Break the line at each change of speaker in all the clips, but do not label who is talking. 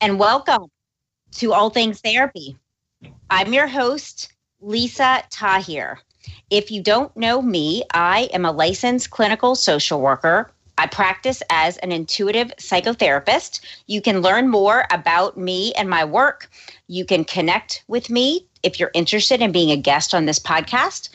and welcome to All Things Therapy. I'm your host, Lisa Tahir. If you don't know me, I am a licensed clinical social worker. I practice as an intuitive psychotherapist. You can learn more about me and my work. You can connect with me if you're interested in being a guest on this podcast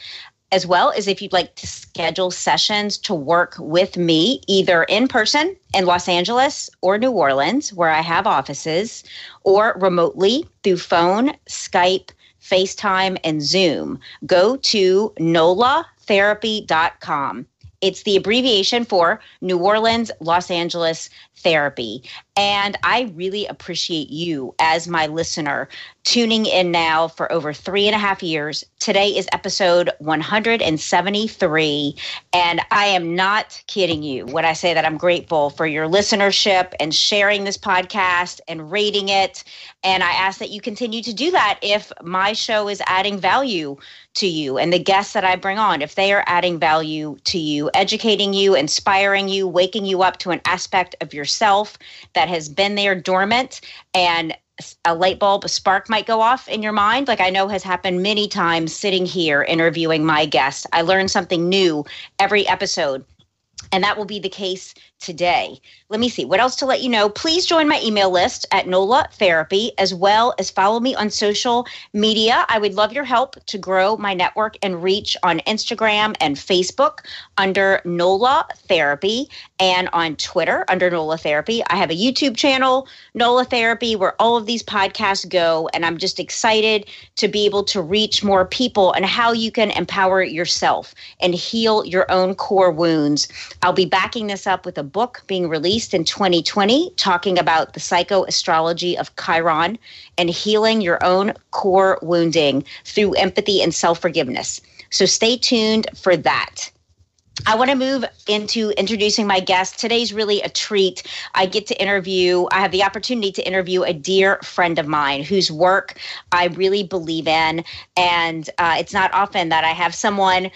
as well as if you'd like to schedule sessions to work with me either in person in Los Angeles or New Orleans, where I have offices, or remotely through phone, Skype, FaceTime, and Zoom. Go to nolatherapy.com. It's the abbreviation for New Orleans, Los Angeles Therapy. And I really appreciate you as my listener tuning in now for over three and a half years. Today is episode 173. And I am not kidding you when I say that I'm grateful for your listenership and sharing this podcast and rating it. And I ask that you continue to do that if my show is adding value to you and the guests that I bring on, if they are adding value to you, educating you, inspiring you, waking you up to an aspect of yourself that has been there dormant and a light bulb, a spark might go off in your mind, like I know has happened many times sitting here interviewing my guests. I learn something new every episode. And that will be the case today. Let me see what else to let you know. Please join my email list at NOLA Therapy as well as follow me on social media. I would love your help to grow my network and reach on Instagram and Facebook under NOLA Therapy and on Twitter under NOLA Therapy. I have a YouTube channel, NOLA Therapy, where all of these podcasts go. And I'm just excited to be able to reach more people and how you can empower yourself and heal your own core wounds. I'll be backing this up with a book being released in 2020 talking about the psychoastrology of Chiron and healing your own core wounding through empathy and self forgiveness. So stay tuned for that. I want to move into introducing my guest. Today's really a treat. I get to interview, I have the opportunity to interview a dear friend of mine whose work I really believe in. And uh, it's not often that I have someone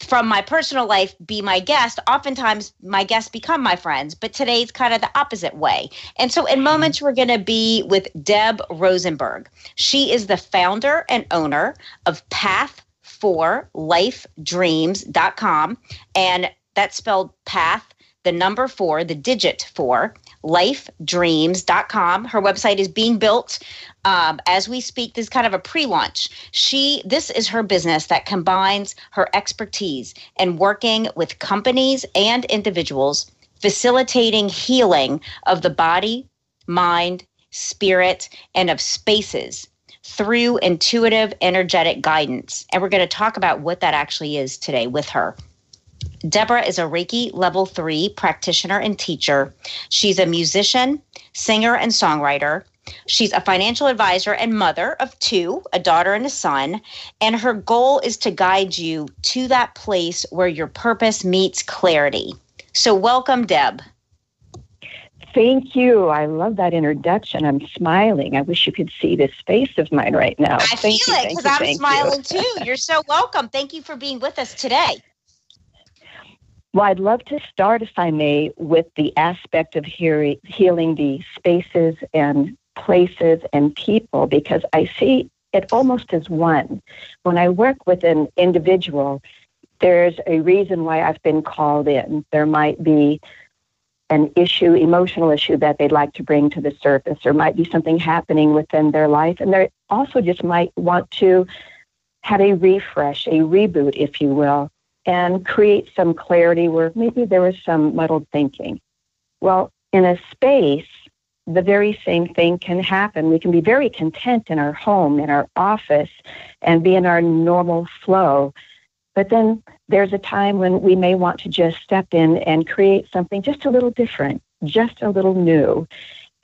from my personal life be my guest oftentimes my guests become my friends but today's kind of the opposite way. And so in hmm. moments we're going to be with deb rosenberg. She is the founder and owner of path for lifedreams.com and that's spelled path the number four the digit four lifedreams.com her website is being built um, as we speak this is kind of a pre-launch. She this is her business that combines her expertise in working with companies and individuals facilitating healing of the body mind spirit and of spaces through intuitive energetic guidance. And we're going to talk about what that actually is today with her Deborah is a Reiki level three practitioner and teacher. She's a musician, singer, and songwriter. She's a financial advisor and mother of two, a daughter and a son. And her goal is to guide you to that place where your purpose meets clarity. So, welcome, Deb.
Thank you. I love that introduction. I'm smiling. I wish you could see this face of mine right now.
I
thank
feel
you,
it because I'm smiling
you.
too. You're so welcome. Thank you for being with us today.
Well, I'd love to start, if I may, with the aspect of healing the spaces and places and people because I see it almost as one. When I work with an individual, there's a reason why I've been called in. There might be an issue, emotional issue that they'd like to bring to the surface. There might be something happening within their life, and they also just might want to have a refresh, a reboot, if you will, and create some clarity where maybe there was some muddled thinking. Well, in a space, the very same thing can happen. We can be very content in our home, in our office, and be in our normal flow. But then there's a time when we may want to just step in and create something just a little different, just a little new.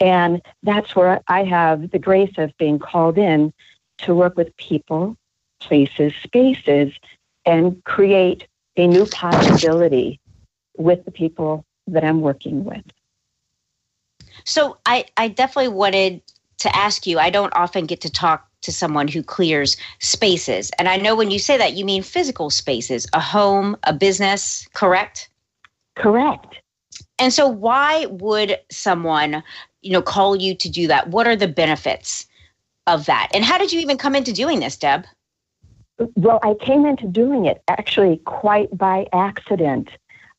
And that's where I have the grace of being called in to work with people, places, spaces, and create a new possibility with the people that I'm working with.
So I, I definitely wanted to ask you, I don't often get to talk to someone who clears spaces. And I know when you say that, you mean physical spaces, a home, a business, correct?
Correct.
And so why would someone, you know, call you to do that? What are the benefits of that? And how did you even come into doing this, Deb?
Well, I came into doing it actually quite by accident.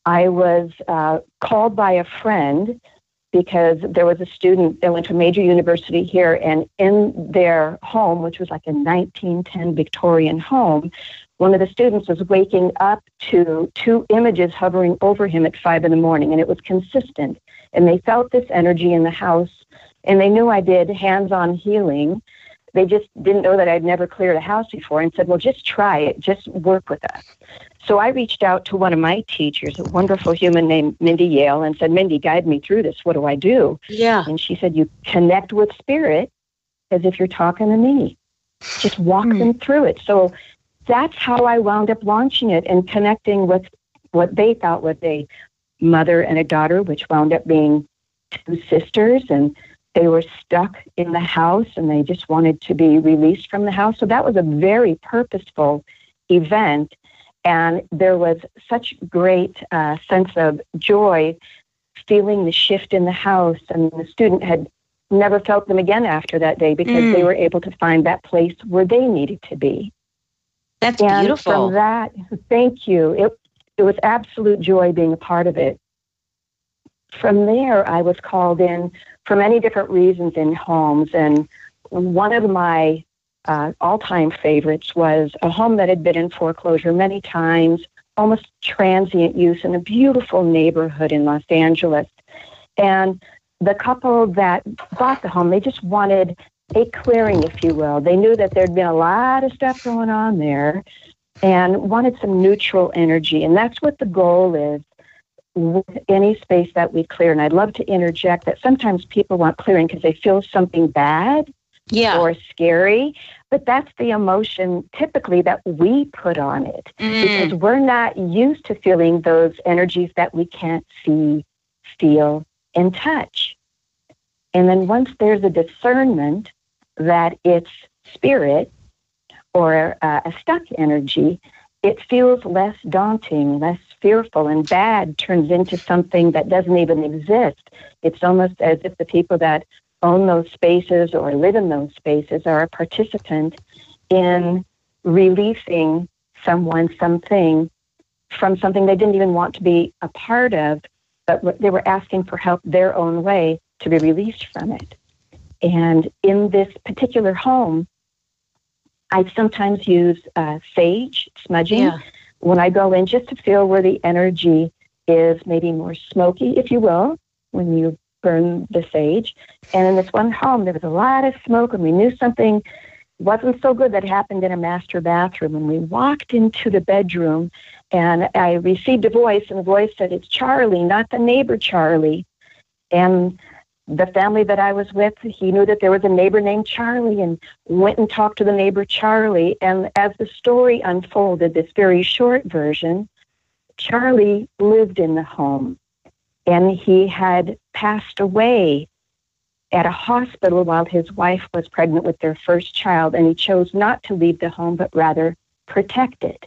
I was uh, called by a friend because there was a student that went to a major university here, and in their home, which was like a 1910 Victorian home, one of the students was waking up to two images hovering over him at five in the morning, and it was consistent. And they felt this energy in the house, and they knew I did hands on healing. They just didn't know that I'd never cleared a house before and said, Well, just try it, just work with us. So I reached out to one of my teachers, a wonderful human named Mindy Yale, and said, Mindy, guide me through this. What do I do?
Yeah.
And she said, You connect with spirit as if you're talking to me. Just walk mm. them through it. So that's how I wound up launching it and connecting with what they thought was a mother and a daughter, which wound up being two sisters. And they were stuck in the house and they just wanted to be released from the house. So that was a very purposeful event and there was such great uh, sense of joy feeling the shift in the house. And the student had never felt them again after that day because mm. they were able to find that place where they needed to be.
That's
and
beautiful.
From that, thank you. It, it was absolute joy being a part of it. From there, I was called in for many different reasons in homes. And one of my uh, all time favorites was a home that had been in foreclosure many times, almost transient use in a beautiful neighborhood in Los Angeles. And the couple that bought the home, they just wanted a clearing, if you will. They knew that there'd been a lot of stuff going on there and wanted some neutral energy. And that's what the goal is with any space that we clear. And I'd love to interject that sometimes people want clearing because they feel something bad
yeah.
or scary. But that's the emotion typically that we put on it mm. because we're not used to feeling those energies that we can't see, feel, and touch. And then once there's a discernment that it's spirit or uh, a stuck energy, it feels less daunting, less fearful, and bad turns into something that doesn't even exist. It's almost as if the people that own those spaces or live in those spaces are a participant in releasing someone, something from something they didn't even want to be a part of, but they were asking for help their own way to be released from it. And in this particular home, I sometimes use uh, sage smudging yeah. When I go in just to feel where the energy is maybe more smoky, if you will, when you burn the sage. And in this one home, there was a lot of smoke, and we knew something wasn't so good that happened in a master bathroom. And we walked into the bedroom, and I received a voice, and the voice said, It's Charlie, not the neighbor Charlie. And the family that I was with, he knew that there was a neighbor named Charlie and went and talked to the neighbor Charlie. And as the story unfolded, this very short version, Charlie lived in the home and he had passed away at a hospital while his wife was pregnant with their first child, and he chose not to leave the home, but rather protect it.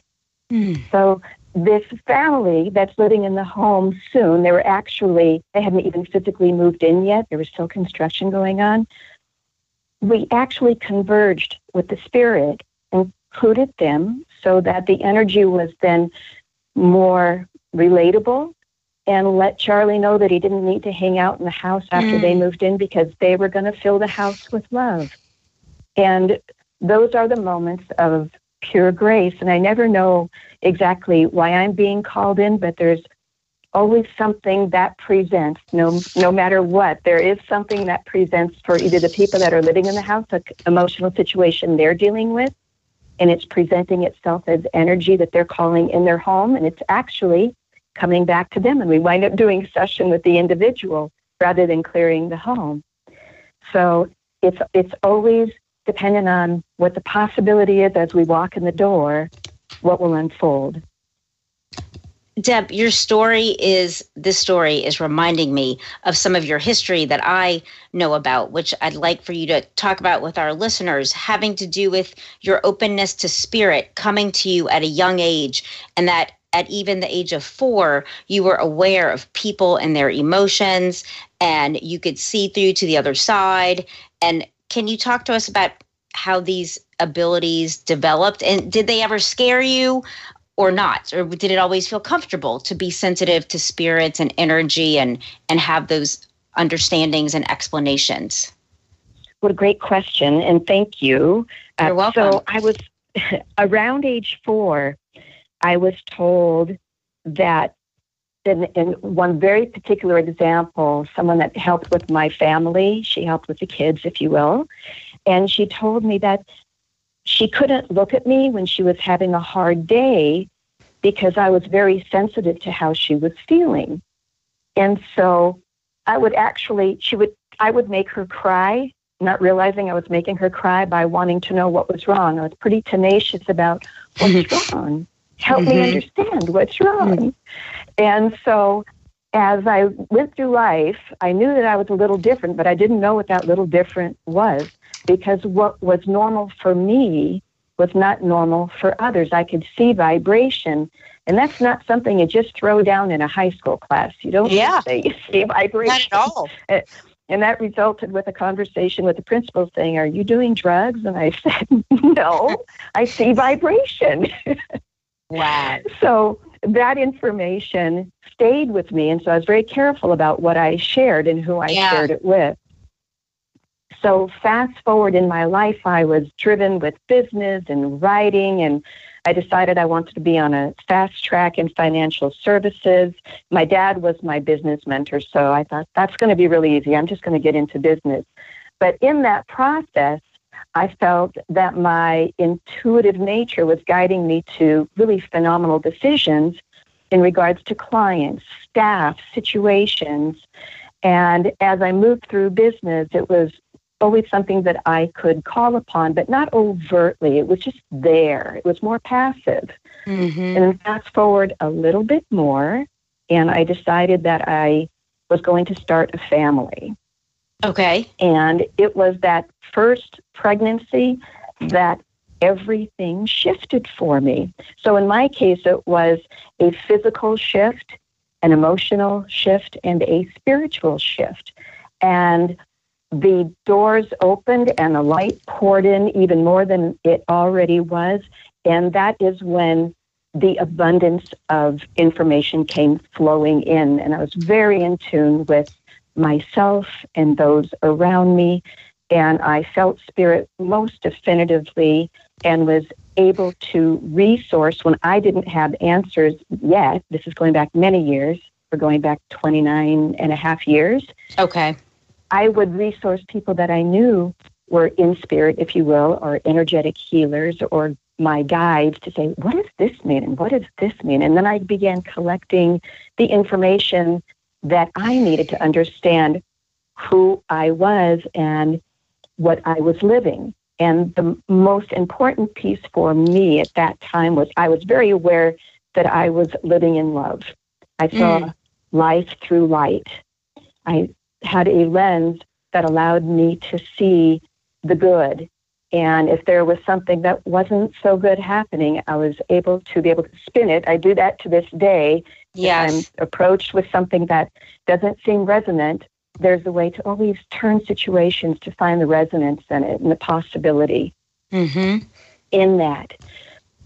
Mm. So this family that's living in the home soon, they were actually, they hadn't even physically moved in yet. There was still construction going on. We actually converged with the spirit, included them so that the energy was then more relatable and let Charlie know that he didn't need to hang out in the house after mm. they moved in because they were going to fill the house with love. And those are the moments of pure grace. And I never know exactly why I'm being called in, but there's always something that presents no no matter what there is something that presents for either the people that are living in the house an emotional situation they're dealing with and it's presenting itself as energy that they're calling in their home and it's actually coming back to them. And we wind up doing session with the individual rather than clearing the home. So it's it's always dependent on what the possibility is as we walk in the door, what will unfold.
Deb, your story is this story is reminding me of some of your history that I know about, which I'd like for you to talk about with our listeners, having to do with your openness to spirit coming to you at a young age, and that at even the age of four, you were aware of people and their emotions, and you could see through to the other side. And can you talk to us about how these abilities developed? And did they ever scare you? Or not, or did it always feel comfortable to be sensitive to spirits and energy and and have those understandings and explanations?
What a great question, and thank you.
You're uh, welcome.
So I was around age four. I was told that in, in, one very particular example, someone that helped with my family, she helped with the kids, if you will, and she told me that she couldn't look at me when she was having a hard day because I was very sensitive to how she was feeling. And so I would actually, she would, I would make her cry, not realizing I was making her cry by wanting to know what was wrong. I was pretty tenacious about what's wrong help mm-hmm. me understand what's wrong. Mm-hmm. And so as I went through life, I knew that I was a little different, but I didn't know what that little different was because what was normal for me was not normal for others. I could see vibration, and that's not something you just throw down in a high school class. You don't
yeah.
say you see vibration.
Not at all.
And that resulted with a conversation with the principal saying, Are you doing drugs? And I said, No, I see vibration.
Wow.
So that information stayed with me. And so I was very careful about what I shared and who I yeah. shared it with. So fast forward in my life, I was driven with business and writing, and I decided I wanted to be on a fast track in financial services. My dad was my business mentor, so I thought that's going to be really easy. I'm just going to get into business. But in that process, I felt that my intuitive nature was guiding me to really phenomenal decisions in regards to clients, staff, situations. And as I moved through business, it was always something that I could call upon, but not overtly. It was just there. It was more passive. Mm-hmm. And then fast forward a little bit more, and I decided that I was going to start a family.
Okay.
And it was that first pregnancy that everything shifted for me. So in my case, it was a physical shift, an emotional shift, and a spiritual shift. And the doors opened and the light poured in even more than it already was. And that is when the abundance of information came flowing in. And I was very in tune with myself and those around me. And I felt spirit most definitively and was able to resource when I didn't have answers yet. This is going back many years. We're going back 29 and a half years.
Okay.
I would resource people that I knew were in spirit, if you will, or energetic healers or my guides to say, what does this mean? And what does this mean? And then I began collecting the information that I needed to understand who I was and what I was living. And the most important piece for me at that time was I was very aware that I was living in love. I saw mm. life through light. I had a lens that allowed me to see the good. And if there was something that wasn't so good happening, I was able to be able to spin it. I do that to this day
Yes.
I'm approached with something that doesn't seem resonant, there's a way to always turn situations to find the resonance in it and the possibility
mm-hmm.
in that.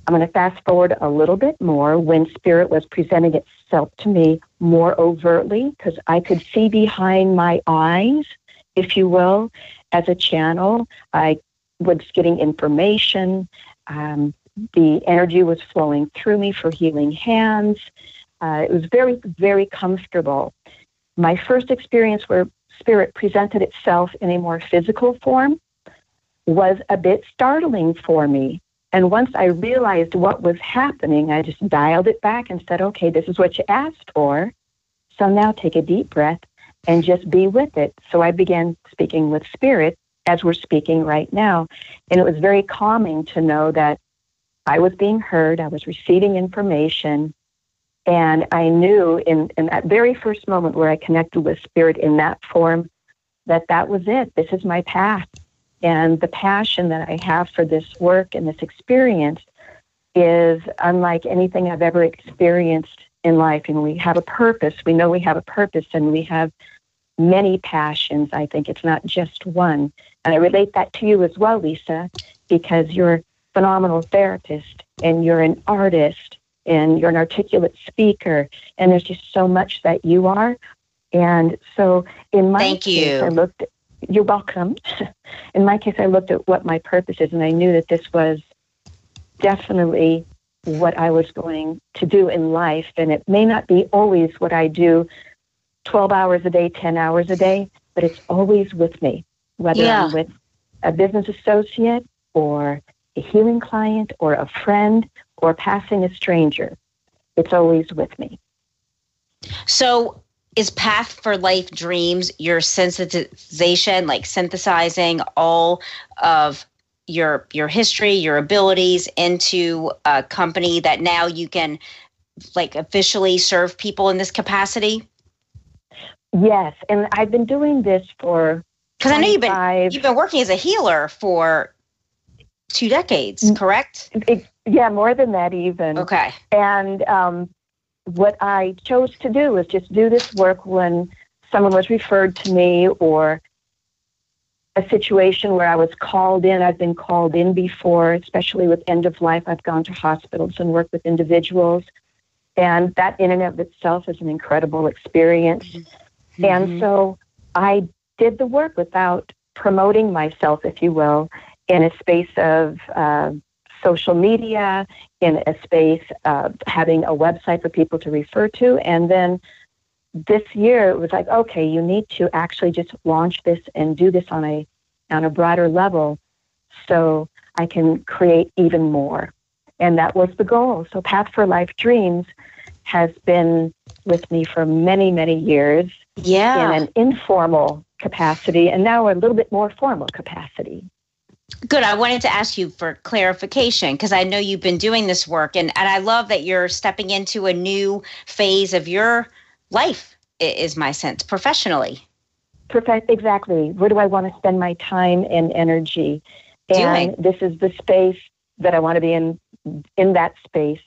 I'm going to fast forward a little bit more when spirit was presenting itself to me more overtly because I could see behind my eyes, if you will, as a channel. I was getting information. Um, the energy was flowing through me for healing hands. Uh, it was very, very comfortable. My first experience where spirit presented itself in a more physical form was a bit startling for me. And once I realized what was happening, I just dialed it back and said, okay, this is what you asked for. So now take a deep breath and just be with it. So I began speaking with spirit as we're speaking right now. And it was very calming to know that I was being heard, I was receiving information, and I knew in, in that very first moment where I connected with spirit in that form that that was it. This is my path. And the passion that I have for this work and this experience is unlike anything I've ever experienced in life. And we have a purpose. We know we have a purpose and we have many passions. I think it's not just one. And I relate that to you as well, Lisa, because you're a phenomenal therapist and you're an artist and you're an articulate speaker. And there's just so much that you are. And so in my
Thank
case,
you.
I looked, you're welcome. in my case, I looked at what my purpose is and I knew that this was definitely what I was going to do in life. And it may not be always what I do 12 hours a day, 10 hours a day, but it's always with me, whether
Yeah.
I'm with a business associate or a healing client or a friend or passing a stranger. It's always with me.
So, is Path for Life Dreams your sensitization, like synthesizing all of your your history, your abilities into a company that now you can like officially serve people in this capacity?
Yes, and I've been doing this for
Because I know you've been you've been working as a healer for two decades,
Mm.
correct?
it- yeah, more than that even.
Okay.
And um, what I chose to do was just do this work when someone was referred to me or a situation where I was called in. I've been called in before, especially with end of life. I've gone to hospitals and worked with individuals. And that in and of itself is an incredible experience.
Mm-hmm.
And so I did the work without promoting myself, if you will, in a space of uh, social media, in a space of having a website for people to refer to. And then this year it was like, okay, you need to actually just launch this and do this on a on a broader level so I can create even more. And that was the goal. So Path for Life Dreams has been with me for many, many years
Yeah.
in an informal capacity and now a little bit more formal capacity.
Good. I wanted to ask you for clarification because I know you've been doing this work, and, and I love that you're stepping into a new phase of your life, is my sense, professionally.
Perfect, exactly. Where do I want to spend my time and energy? And
Doing.
this is the space that I want to be in, in that space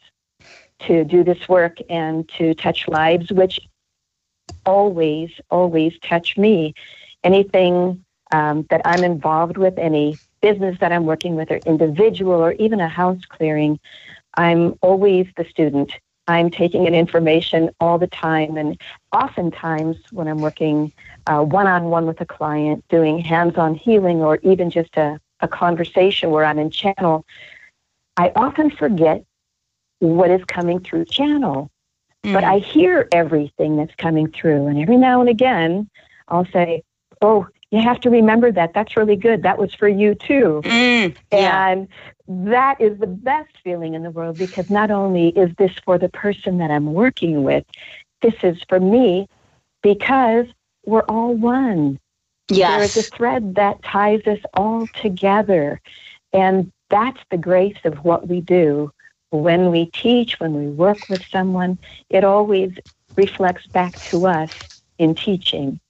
to do this work and to touch lives, which always, always touch me. Anything um, that I'm involved with, any business that I'm working with, or individual, or even a house clearing, I'm always the student. I'm taking in information all the time, and oftentimes when I'm working one on one with a client, doing hands on healing, or even just a, a conversation where I'm in channel, I often forget what is coming through channel. Mm. But I hear everything that's coming through. And every now and again, I'll say, Oh, you have to remember that. That's really good. That was for you too.
Mm, yeah.
And that is the best feeling in the world because not only is this for the person that I'm working with, this is for me because we're all one. Yes. There is a thread that ties us all together. And that's the grace of what we do. When we teach, when we work with someone, it always reflects back to us in teaching.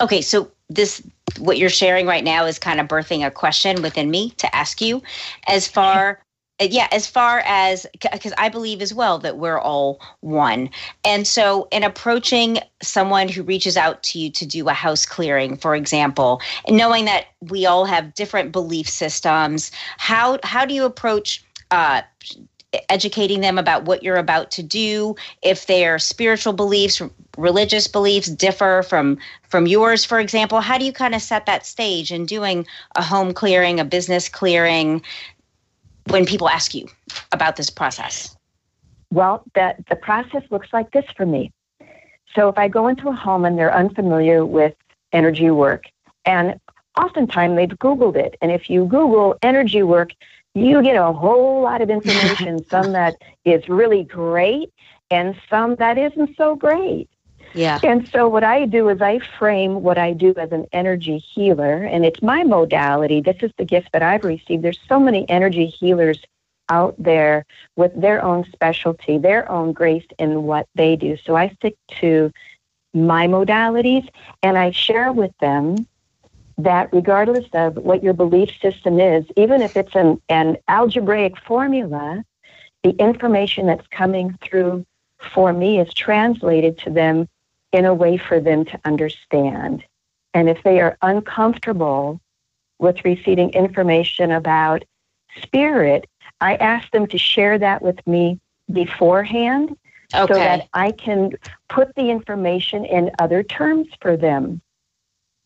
Okay, so this what you're sharing right now is kind of birthing a question within me to ask you. As far yeah as far as because i believe as well that we're all one. And so in approaching someone who reaches out to you to do a house clearing for example knowing that we all have different belief systems how how do you approach uh, educating them about what you're about to do if their spiritual beliefs religious beliefs differ from from yours for example how do you kind of set that stage in doing a home clearing a business clearing when people ask you about this process
Well, that the process looks like this for me. So if I go into a home and they're unfamiliar with energy work, and oftentimes they've Googled it, and if you Google energy work, you get a whole lot of information, some that is really great and some that isn't so great.
Yeah.
And so what I do is I frame what I do as an energy healer, and it's my modality. This is the gift that I've received. There's so many energy healers out there with their own specialty, their own grace in what they do. So I stick to my modalities and I share with them that regardless of what your belief system is, even if it's an, an algebraic formula, the information that's coming through for me is translated to them in a way for them to understand. And if they are uncomfortable with receiving information about spirit, I ask them to share that with me beforehand
okay.
so that I can put the information in other terms for them.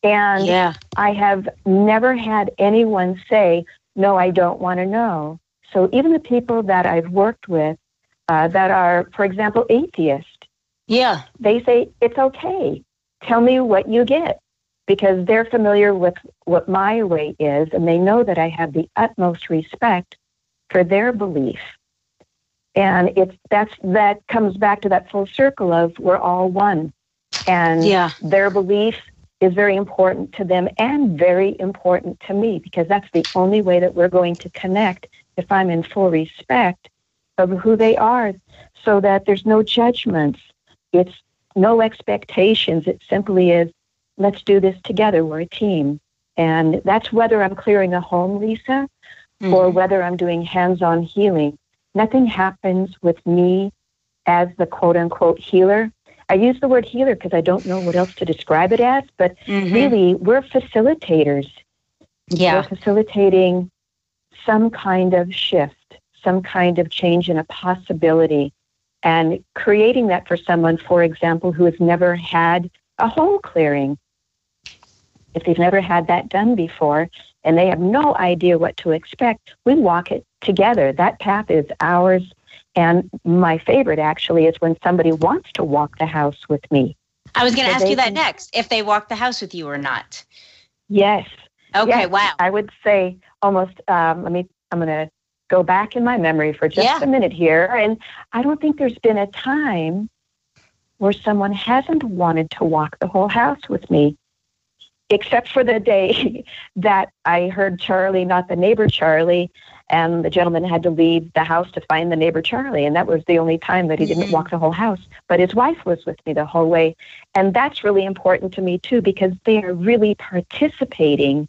And
yeah.
I have never had anyone say, No, I don't want to know. So even the people that I've worked with uh, that are, for example, atheists,
yeah,
they say, It's okay. Tell me what you get. Because they're familiar with what my way is, and they know that I have the utmost respect for their belief. And it's that's that comes back to that full circle of we're all one. And
yeah.
their belief is very important to them and very important to me because that's the only way that we're going to connect if I'm in full respect of who they are so that there's no judgments. It's no expectations. It simply is, let's do this together. We're a team. And that's whether I'm clearing a home, Lisa, mm-hmm. or whether I'm doing hands on healing. Nothing happens with me as the quote unquote healer. I use the word healer because I don't know what else to describe it as, but mm-hmm. really, we're facilitators.
Yeah.
We're facilitating some kind of shift, some kind of change in a possibility, and creating that for someone, for example, who has never had a home clearing. If they've never had that done before and they have no idea what to expect, we walk it together. That path is ours. And my favorite actually is when somebody wants to walk the house with me.
I was going to so ask you that can, next, if they walk the house with you or not.
Yes.
Okay,
yes,
wow.
I would say almost, um, let me, I'm going to go back in my memory for just yeah. a minute here. And I don't think there's been a time where someone hasn't wanted to walk the whole house with me, except for the day that I heard Charlie, not the neighbor Charlie, and the gentleman had to leave the house to find the neighbor Charlie, and that was the only time that he didn't mm-hmm. walk the whole house. But his wife was with me the whole way, and that's really important to me too because they are really participating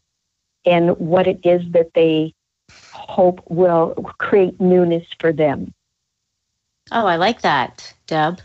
in what it is that they hope will create newness for them.
Oh, I like that, Deb.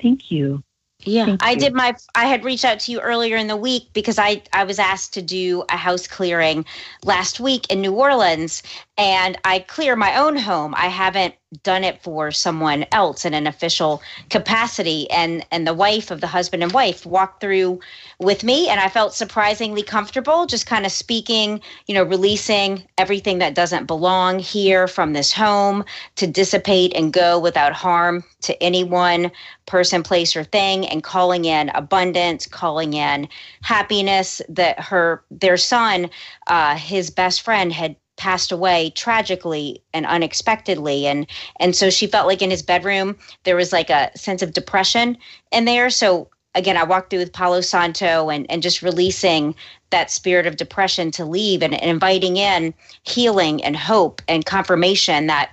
Thank you.
Yeah,
Thank
I
you.
did my. I had reached out to you earlier in the week because I I was asked to do a house clearing last week in New Orleans, and I clear my own home. I haven't done it for someone else in an official capacity and and the wife of the husband and wife walked through with me and I felt surprisingly comfortable just kind of speaking, you know, releasing everything that doesn't belong here from this home to dissipate and go without harm to anyone, person, place or thing and calling in abundance, calling in happiness that her their son uh his best friend had passed away tragically and unexpectedly. And and so she felt like in his bedroom there was like a sense of depression in there. So again i walked through with palo santo and and just releasing that spirit of depression to leave and, and inviting in healing and hope and confirmation that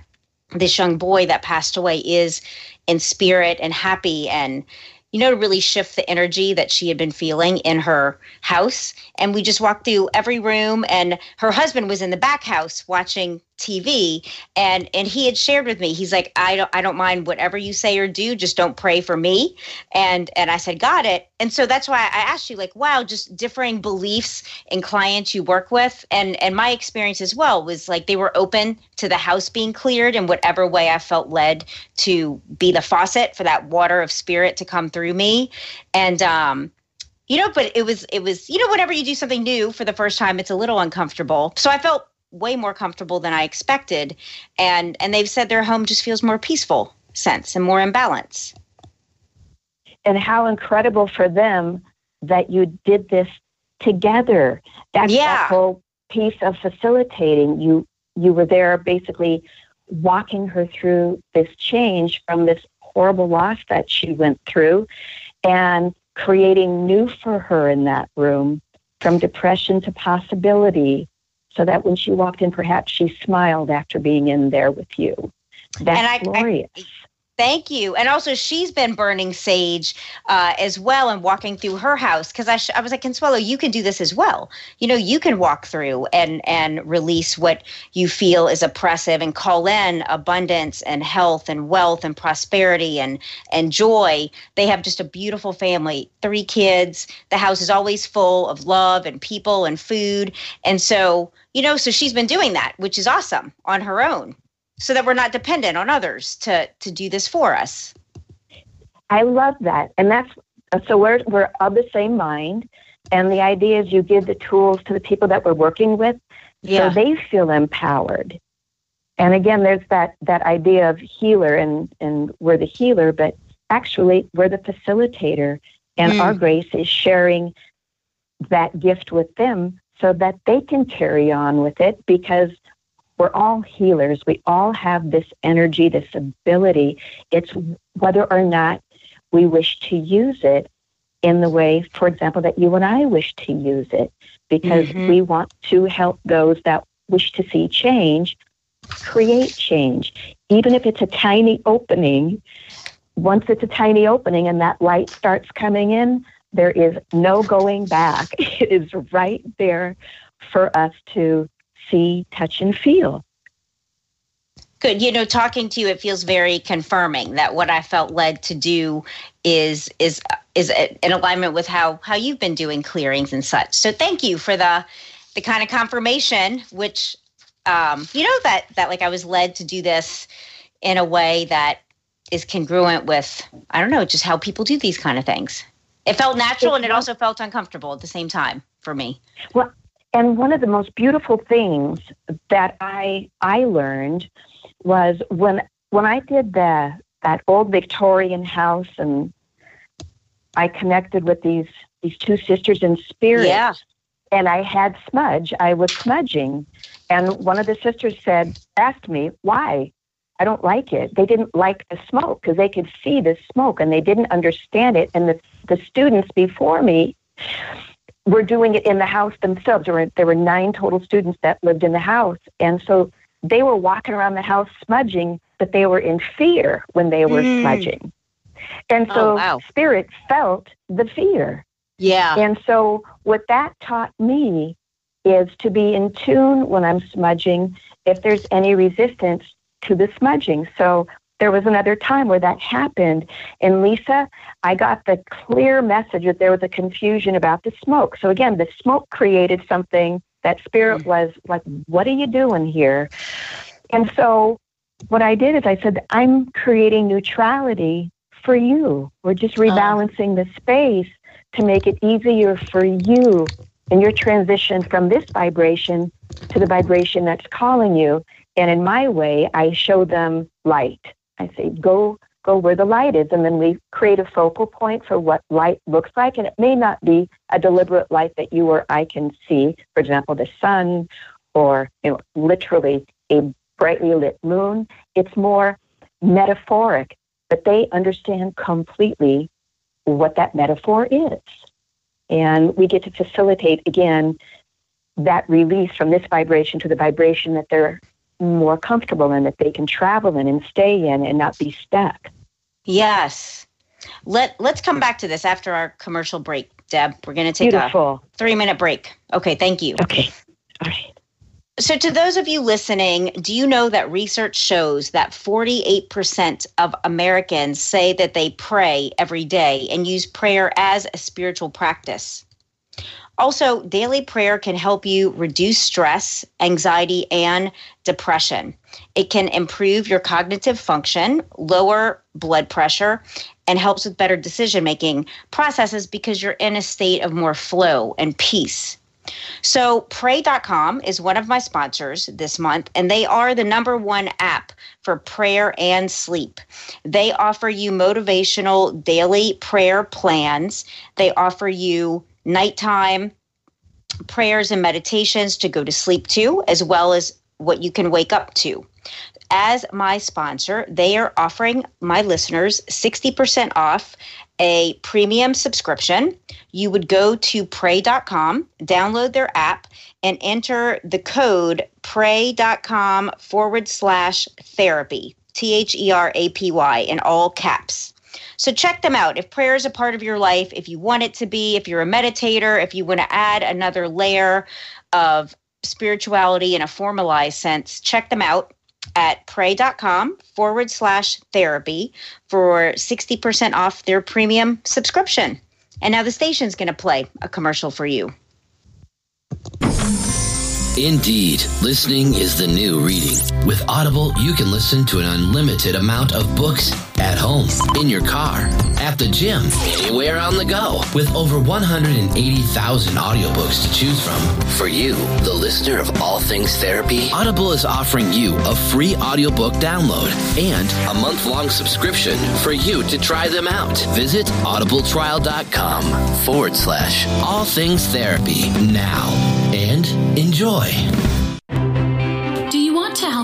this young boy that passed away is in spirit and happy and you know, to really shift the energy that she had been feeling in her house. And we just walked through every room, and her husband was in the back house watching TV and and he had shared with me he's like I don't I don't mind whatever you say or do just don't pray for me. And and I said got it. And so that's why I asked you like wow just differing beliefs in clients you work with. And and my experience as well was like they were open to the house being cleared in whatever way I felt led to be the faucet for that water of spirit to come through me. And um you know but it was it was you know whenever you do something new for the first time it's a little uncomfortable. So i felt way more comfortable than I expected. And and they've said their home just feels more peaceful sense and more in balance.
And how incredible for them that you did this together. That's
yeah.
that whole piece of facilitating. You you were there basically walking her through this change from this horrible loss that she went through and creating new for her in that room from depression to possibility so that when she walked in, perhaps she smiled after being in there with you. That's and I, glorious. I,
Thank you. And also, she's been burning sage uh, as well and walking through her house because I, sh- I was like, Consuelo, you can do this as well. You know, you can walk through and and release what you feel is oppressive and call in abundance and health and wealth and prosperity and and joy. They have just a beautiful family, three kids. The house is always full of love and people and food. And so, you know, so she's been doing that, which is awesome on her own so that we're not dependent on others to to do this for us.
I love that, and that's so we're we're of the same mind, and the idea is you give the tools to the people that we're working with, yeah. so they feel empowered. And again, there's that that idea of healer, and and we're the healer, but actually we're the facilitator, and mm. our grace is sharing that gift with them so that they can carry on with it because we're all healers. We all have this energy, this ability. It's whether or not we wish to use it in the way, for example, that you and I wish to use it, because mm-hmm. we want to help those that wish to see change create change. Even if it's a tiny opening, once it's a tiny opening and that light starts coming in, there is no going back. It is right there for us to see, touch, and feel.
Good. You know, talking to you, it feels very confirming that what I felt led to do is is is in alignment with how how you've been doing clearings and such. So thank you for the the kind of confirmation, which um, you know that that like I was led to do this in a way that is congruent with I don't know just how people do these kind of things. It felt natural and it also felt uncomfortable at the same time for me.
Well, and one of the most beautiful things that I I learned was when when I did the that old Victorian house and I connected with these these two sisters in spirit.
Yeah.
And I had smudge. I was smudging. And one of the sisters said, asked me, why? I don't like it. They didn't like the smoke because they could see the smoke and they didn't understand it. And the, the students before me were doing it in the house themselves. There were, there were nine total students that lived in the house. And so they were walking around the house smudging, but they were in fear when they were mm. smudging. And so oh, wow. spirit felt the fear.
Yeah.
And so what that taught me is to be in tune when I'm smudging if there's any resistance to the smudging. So there was another time where that happened. And Lisa, I got the clear message that there was a confusion about the smoke. So again, the smoke created something that spirit mm. was like, what are you doing here? And so what I did is I said, I'm creating neutrality for you. We're just uh. rebalancing the space to make it easier for you in your transition from this vibration to the vibration that's calling you. And in my way, I show them light. I say, go go where the light is. And then we create a focal point for what light looks like. And it may not be a deliberate light that you or I can see, for example, the sun or you know, literally a brightly lit moon. It's more metaphoric, but they understand completely what that metaphor is. And we get to facilitate again that release from this vibration to the vibration that they're more comfortable in, that they can travel in and stay in and not be stuck.
Yes. Let let's come back to this after our commercial break, Deb. We're going to take
Beautiful.
a 3-minute break. Okay, thank you.
Okay. All right.
So, to those of you listening, do you know that research shows that 48% of Americans say that they pray every day and use prayer as a spiritual practice? Also, daily prayer can help you reduce stress, anxiety, and depression. It can improve your cognitive function, lower blood pressure, and helps with better decision making processes because you're in a state of more flow and peace. So, pray.com is one of my sponsors this month, and they are the number one app for prayer and sleep. They offer you motivational daily prayer plans, they offer you nighttime prayers and meditations to go to sleep to, as well as what you can wake up to. as my sponsor, they are offering my listeners 60% off a premium subscription. You would go to pray.com, download their app, and enter the code pray.com forward slash therapy, T H E R A P Y, in all caps. So check them out. If prayer is a part of your life, if you want it to be, if you're a meditator, if you want to add another layer of spirituality in a formalized sense, check them out at pray.com forward slash therapy for 60% off their premium subscription. And now the station's going to play a commercial for you.
Indeed, listening is the new reading. With Audible, you can listen to an unlimited amount of books at home, in your car, at the gym, anywhere on the go. With over 180,000 audiobooks to choose from. For you, the listener of all things therapy, Audible is offering you a free audiobook download and a month-long subscription for you to try them out. Visit audibletrial.com forward slash all things therapy now and enjoy.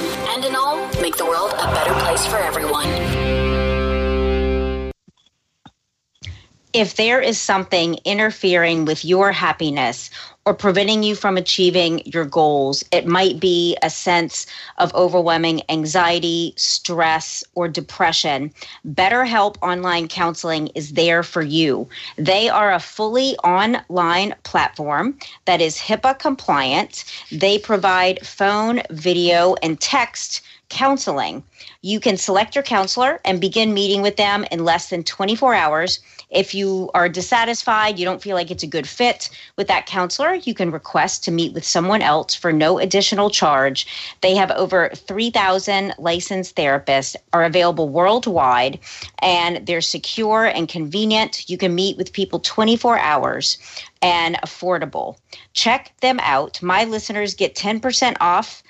and in all, make the world a better place for everyone.
If there is something interfering with your happiness or preventing you from achieving your goals, it might be a sense of overwhelming anxiety, stress, or depression. BetterHelp Online Counseling is there for you. They are a fully online platform that is HIPAA compliant. They provide phone, video, and text counseling. You can select your counselor and begin meeting with them in less than 24 hours. If you are dissatisfied, you don't feel like it's a good fit with that counselor, you can request to meet with someone else for no additional charge. They have over 3,000 licensed therapists are available worldwide and they're secure and convenient. You can meet with people 24 hours and affordable. Check them out. My listeners get 10% off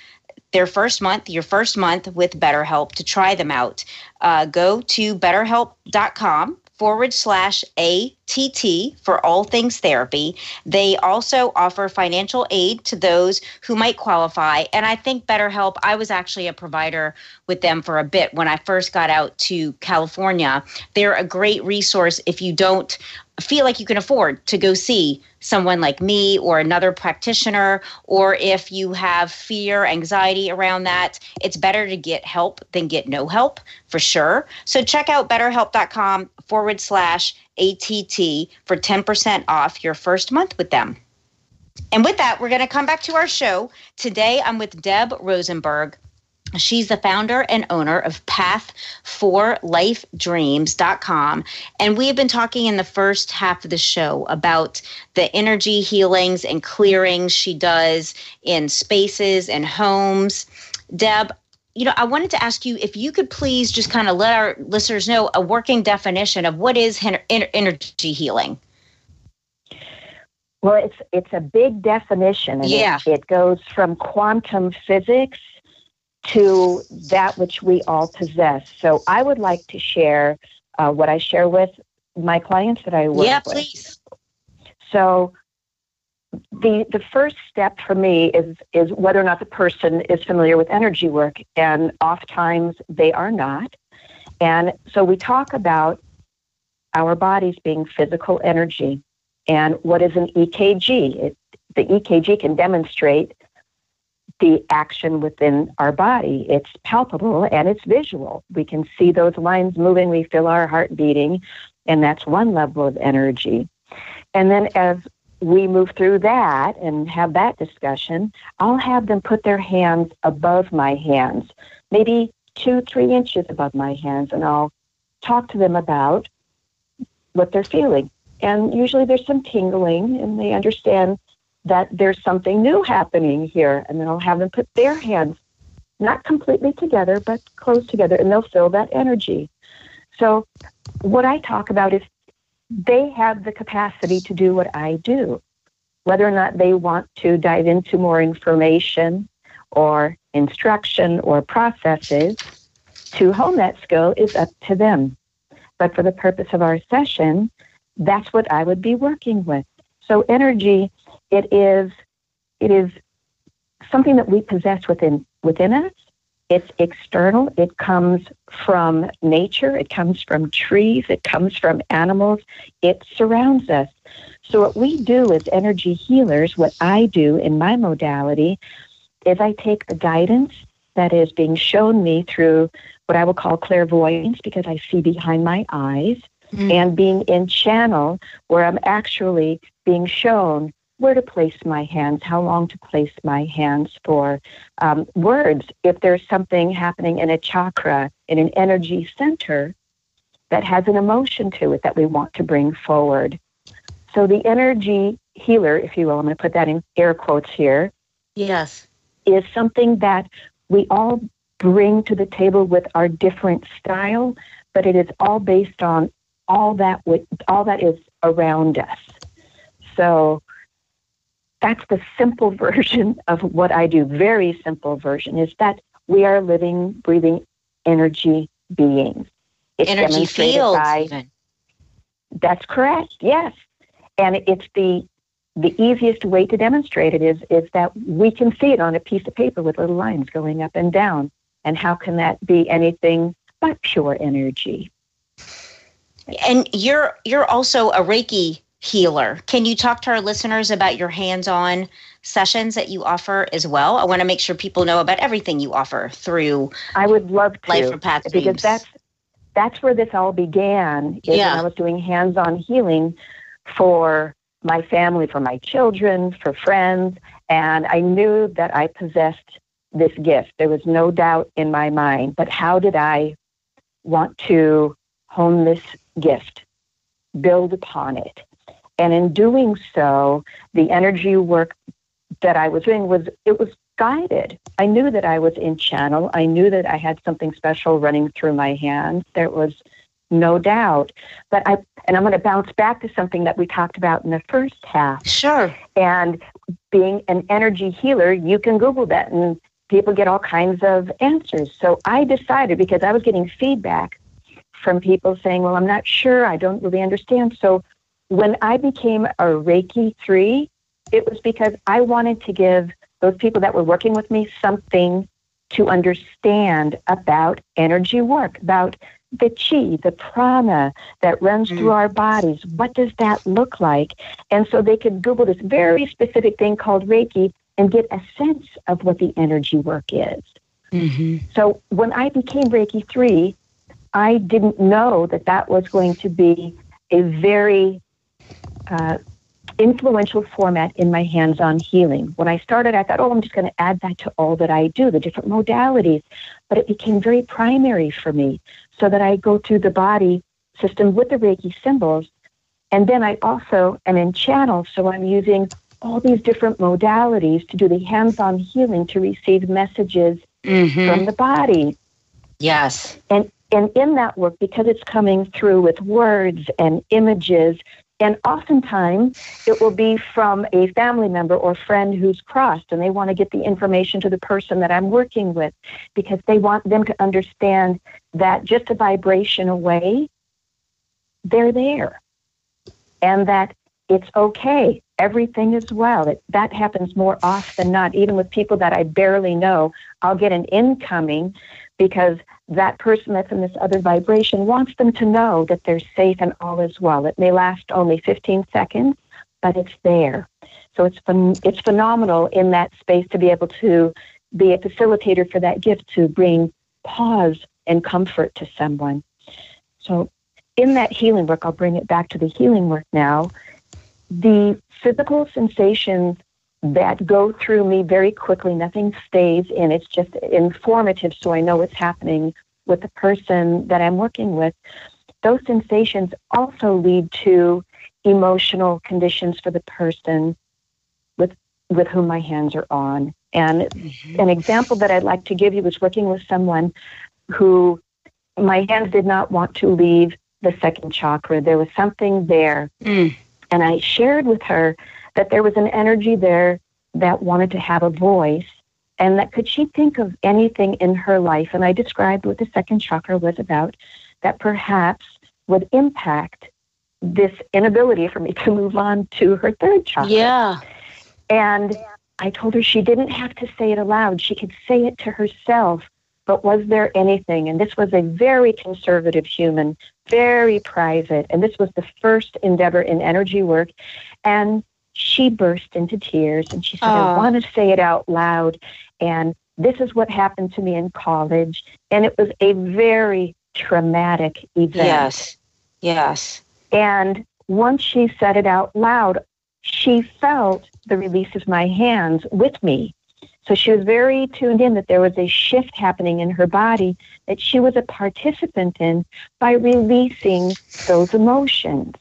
their first month, your first month with BetterHelp to try them out. Uh, go to betterhelp.com forward slash ATT for all things therapy. They also offer financial aid to those who might qualify. And I think BetterHelp, I was actually a provider with them for a bit when I first got out to California. They're a great resource if you don't feel like you can afford to go see someone like me or another practitioner, or if you have fear, anxiety around that, it's better to get help than get no help for sure. So check out betterhelp.com forward slash ATT for 10% off your first month with them. And with that, we're going to come back to our show. Today, I'm with Deb Rosenberg. She's the founder and owner of path4lifedreams.com. And we have been talking in the first half of the show about the energy healings and clearings she does in spaces and homes. Deb, you know, I wanted to ask you if you could please just kind of let our listeners know a working definition of what is energy healing.
Well, it's it's a big definition, and
yeah.
it, it goes from quantum physics to that which we all possess. So I would like to share uh, what I share with my clients that I work
yeah,
with.
Yeah, please.
So the the first step for me is is whether or not the person is familiar with energy work, and oftentimes they are not. And so we talk about our bodies being physical energy, and what is an EKG? It, the EKG can demonstrate the action within our body. It's palpable and it's visual. We can see those lines moving, we feel our heart beating, and that's one level of energy. And then as we move through that and have that discussion, I'll have them put their hands above my hands, maybe two, three inches above my hands, and I'll talk to them about what they're feeling. And usually there's some tingling, and they understand that there's something new happening here. And then I'll have them put their hands not completely together, but close together, and they'll feel that energy. So, what I talk about is they have the capacity to do what I do. Whether or not they want to dive into more information or instruction or processes to hone that skill is up to them. But for the purpose of our session, that's what I would be working with. So energy, it is it is something that we possess within within us. It's external. It comes from nature. It comes from trees. It comes from animals. It surrounds us. So what we do as energy healers, what I do in my modality, is I take the guidance that is being shown me through what I will call clairvoyance because I see behind my eyes mm-hmm. and being in channel where I'm actually being shown where to place my hands, how long to place my hands for. Um, words, if there's something happening in a chakra, in an energy center that has an emotion to it that we want to bring forward. So the energy healer, if you will, I'm going to put that in air quotes here.
Yes.
Is something that we all bring to the table with our different style, but it is all based on all that with, all that is around us. So that's the simple version of what I do. Very simple version is that we are living, breathing energy beings.
It's energy fields. By, even.
That's correct. Yes, and it's the the easiest way to demonstrate it is is that we can see it on a piece of paper with little lines going up and down. And how can that be anything but pure energy?
And you're you're also a Reiki healer. Can you talk to our listeners about your hands-on sessions that you offer as well? I want to make sure people know about everything you offer through
I would love to
Life from Paths
because that's that's where this all began. Is yeah. when I was doing hands-on healing for my family, for my children, for friends, and I knew that I possessed this gift. There was no doubt in my mind. But how did I want to hone this gift, build upon it? And in doing so, the energy work that I was doing was it was guided. I knew that I was in channel. I knew that I had something special running through my hands. There was no doubt. But I and I'm going to bounce back to something that we talked about in the first half.
Sure.
And being an energy healer, you can Google that and people get all kinds of answers. So I decided because I was getting feedback from people saying, Well, I'm not sure, I don't really understand. So when I became a Reiki 3, it was because I wanted to give those people that were working with me something to understand about energy work, about the chi, the prana that runs mm. through our bodies. What does that look like? And so they could Google this very specific thing called Reiki and get a sense of what the energy work is. Mm-hmm. So when I became Reiki 3, I didn't know that that was going to be a very uh, influential format in my hands on healing. When I started, I thought, oh, I'm just going to add that to all that I do, the different modalities. But it became very primary for me so that I go through the body system with the Reiki symbols. And then I also am in channel, so I'm using all these different modalities to do the hands on healing to receive messages mm-hmm. from the body.
Yes.
And and in that work, because it's coming through with words and images and oftentimes it will be from a family member or friend who's crossed and they want to get the information to the person that I'm working with because they want them to understand that just a vibration away, they're there. And that it's okay. Everything is well. It, that happens more often than not. Even with people that I barely know, I'll get an incoming because that person that's in this other vibration wants them to know that they're safe and all is well. It may last only 15 seconds, but it's there. So it's it's phenomenal in that space to be able to be a facilitator for that gift to bring pause and comfort to someone. So in that healing work, I'll bring it back to the healing work now. The physical sensations that go through me very quickly. Nothing stays in. It's just informative so I know what's happening with the person that I'm working with. Those sensations also lead to emotional conditions for the person with with whom my hands are on. And mm-hmm. an example that I'd like to give you was working with someone who my hands did not want to leave the second chakra. There was something there. Mm. And I shared with her that there was an energy there that wanted to have a voice and that could she think of anything in her life? And i described what the second chakra was about that perhaps would impact this inability for me to move on to her third chakra.
Yeah.
And i told her she didn't have to say it aloud. She could say it to herself but was there anything? And this was a very conservative human very private. And this was the first endeavor in energy work. And she burst into tears and she said, I want to say it out loud. And this is what happened to me in college. And it was a very traumatic event.
Yes. Yes.
And once she said it out loud, she felt the release of my hands with me. So she was very tuned in that there was a shift happening in her body that she was a participant in by releasing those emotions.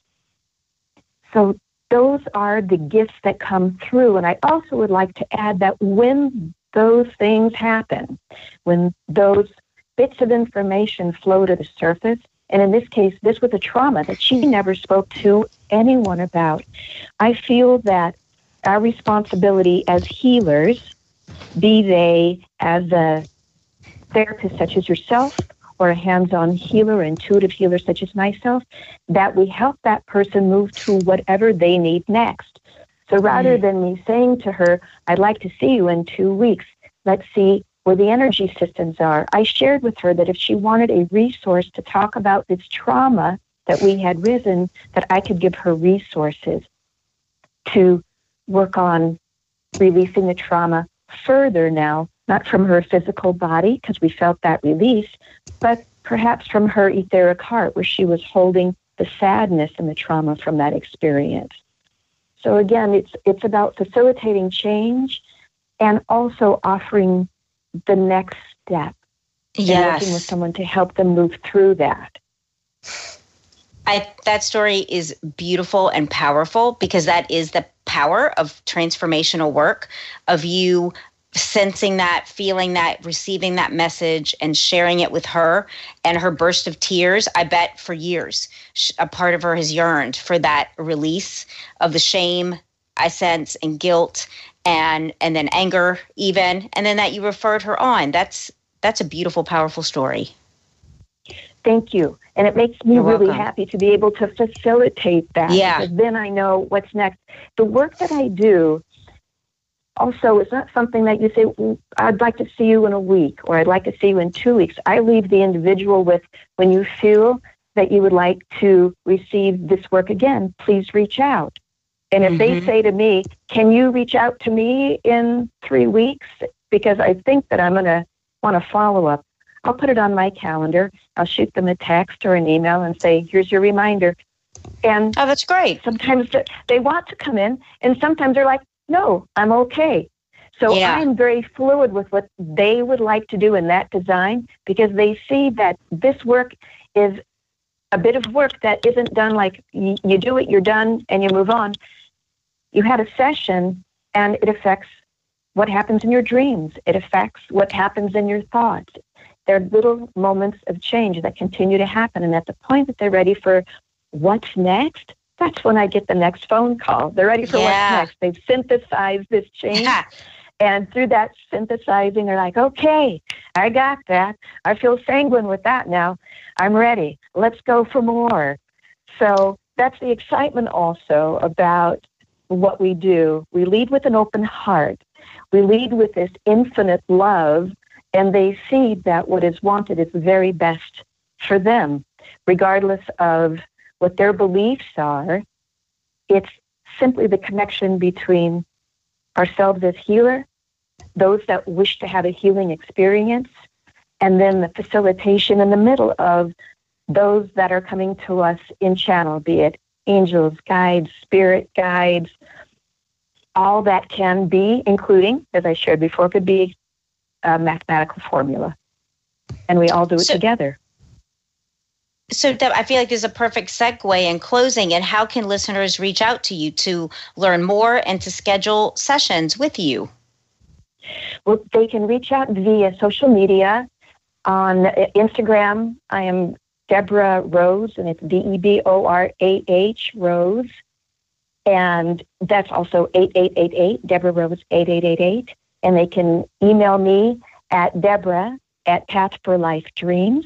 So those are the gifts that come through. And I also would like to add that when those things happen, when those bits of information flow to the surface, and in this case, this was a trauma that she never spoke to anyone about, I feel that our responsibility as healers, be they as a therapist such as yourself or a hands on healer, intuitive healer such as myself, that we help that person move to whatever they need next. So rather mm. than me saying to her, I'd like to see you in two weeks, let's see where the energy systems are. I shared with her that if she wanted a resource to talk about this trauma that we had risen, that I could give her resources to work on releasing the trauma further now not from her physical body, because we felt that release, but perhaps from her etheric heart, where she was holding the sadness and the trauma from that experience. So again, it's it's about facilitating change and also offering the next step.
Yes.
working with someone to help them move through that.
I, that story is beautiful and powerful because that is the power of transformational work of you sensing that, feeling that, receiving that message, and sharing it with her and her burst of tears, I bet for years, a part of her has yearned for that release of the shame I sense and guilt and and then anger even and then that you referred her on. That's that's a beautiful powerful story.
Thank you. And it makes me You're really welcome. happy to be able to facilitate that
yeah.
because then i know what's next. The work that i do also it's not something that you say well, i'd like to see you in a week or i'd like to see you in two weeks i leave the individual with when you feel that you would like to receive this work again please reach out. And if mm-hmm. they say to me can you reach out to me in three weeks? Because i think that i'm going to want to follow up. I'll put it on my calendar. I'll shoot them a text or an email and say here's your reminder. And
oh that's great.
sometimes they want to come in and sometimes they're like no, I'm okay. So yeah. I'm very fluid with what they would like to do in that design because they see that this work is a bit of work that isn't done like you, you do it, you're done, and you move on. You had a session and it affects what happens in your dreams, it affects what happens in your thoughts. There are little moments of change that continue to happen. And at the point that they're ready for what's next, that's when I get the next phone call. They're ready for yeah. what's next. They've synthesized this change. And through that synthesizing, they're like, okay, I got that. I feel sanguine with that now. I'm ready. Let's go for more. So that's the excitement also about what we do. We lead with an open heart. We lead with this infinite love, and they see that what is wanted is the very best for them, regardless of what their beliefs are. It's simply the connection between ourselves as healer, those that wish to have a healing experience, and then the facilitation in the middle of those that are coming to us in channel, be it angels, guides, spirit guides, all that can be, including, as I shared before, could be a mathematical formula. And we all do it so, together.
So, Deb, I feel like there's a perfect segue in closing. And how can listeners reach out to you to learn more and to schedule sessions with you?
Well, they can reach out via social media on Instagram. I am Deborah Rose, and it's D E B O R A H Rose. And that's also 8888, Deborah Rose 8888. And they can email me at Deborah at Path for Life Dreams.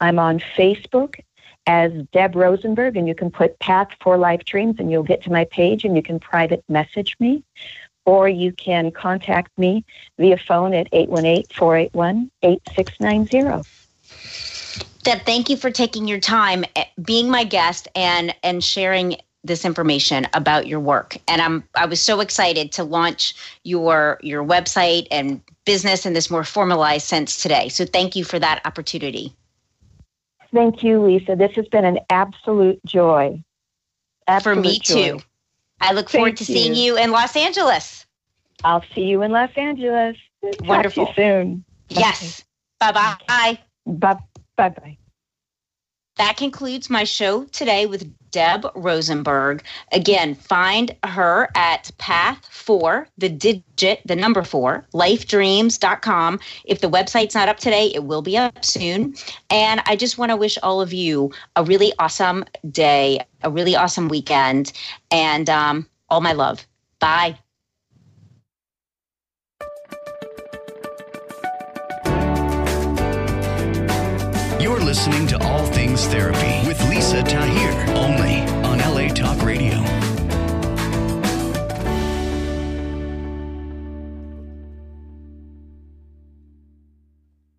I'm on Facebook as Deb Rosenberg, and you can put Path for Life Dreams, and you'll get to my page, and you can private message me, or you can contact me via phone at 818-481-8690.
Deb, thank you for taking your time, eh, being my guest, and and sharing this information about your work. And I'm I was so excited to launch your your website and business in this more formalized sense today. So thank you for that opportunity.
Thank you, Lisa. This has been an absolute joy.
Absolute for me joy. too. I look forward Thank to seeing you. in Los Angeles.
I'll see you in Los Angeles.
Wonderful.
Talk soon.
Yes. Bye bye.
Bye bye bye.
That concludes my show today with Deb Rosenberg. Again, find her at Path 4, the digit, the number 4, lifedreams.com. If the website's not up today, it will be up soon. And I just want to wish all of you a really awesome day, a really awesome weekend, and um, all my love. Bye.
You're listening to All Things Therapy with Lisa Tahir,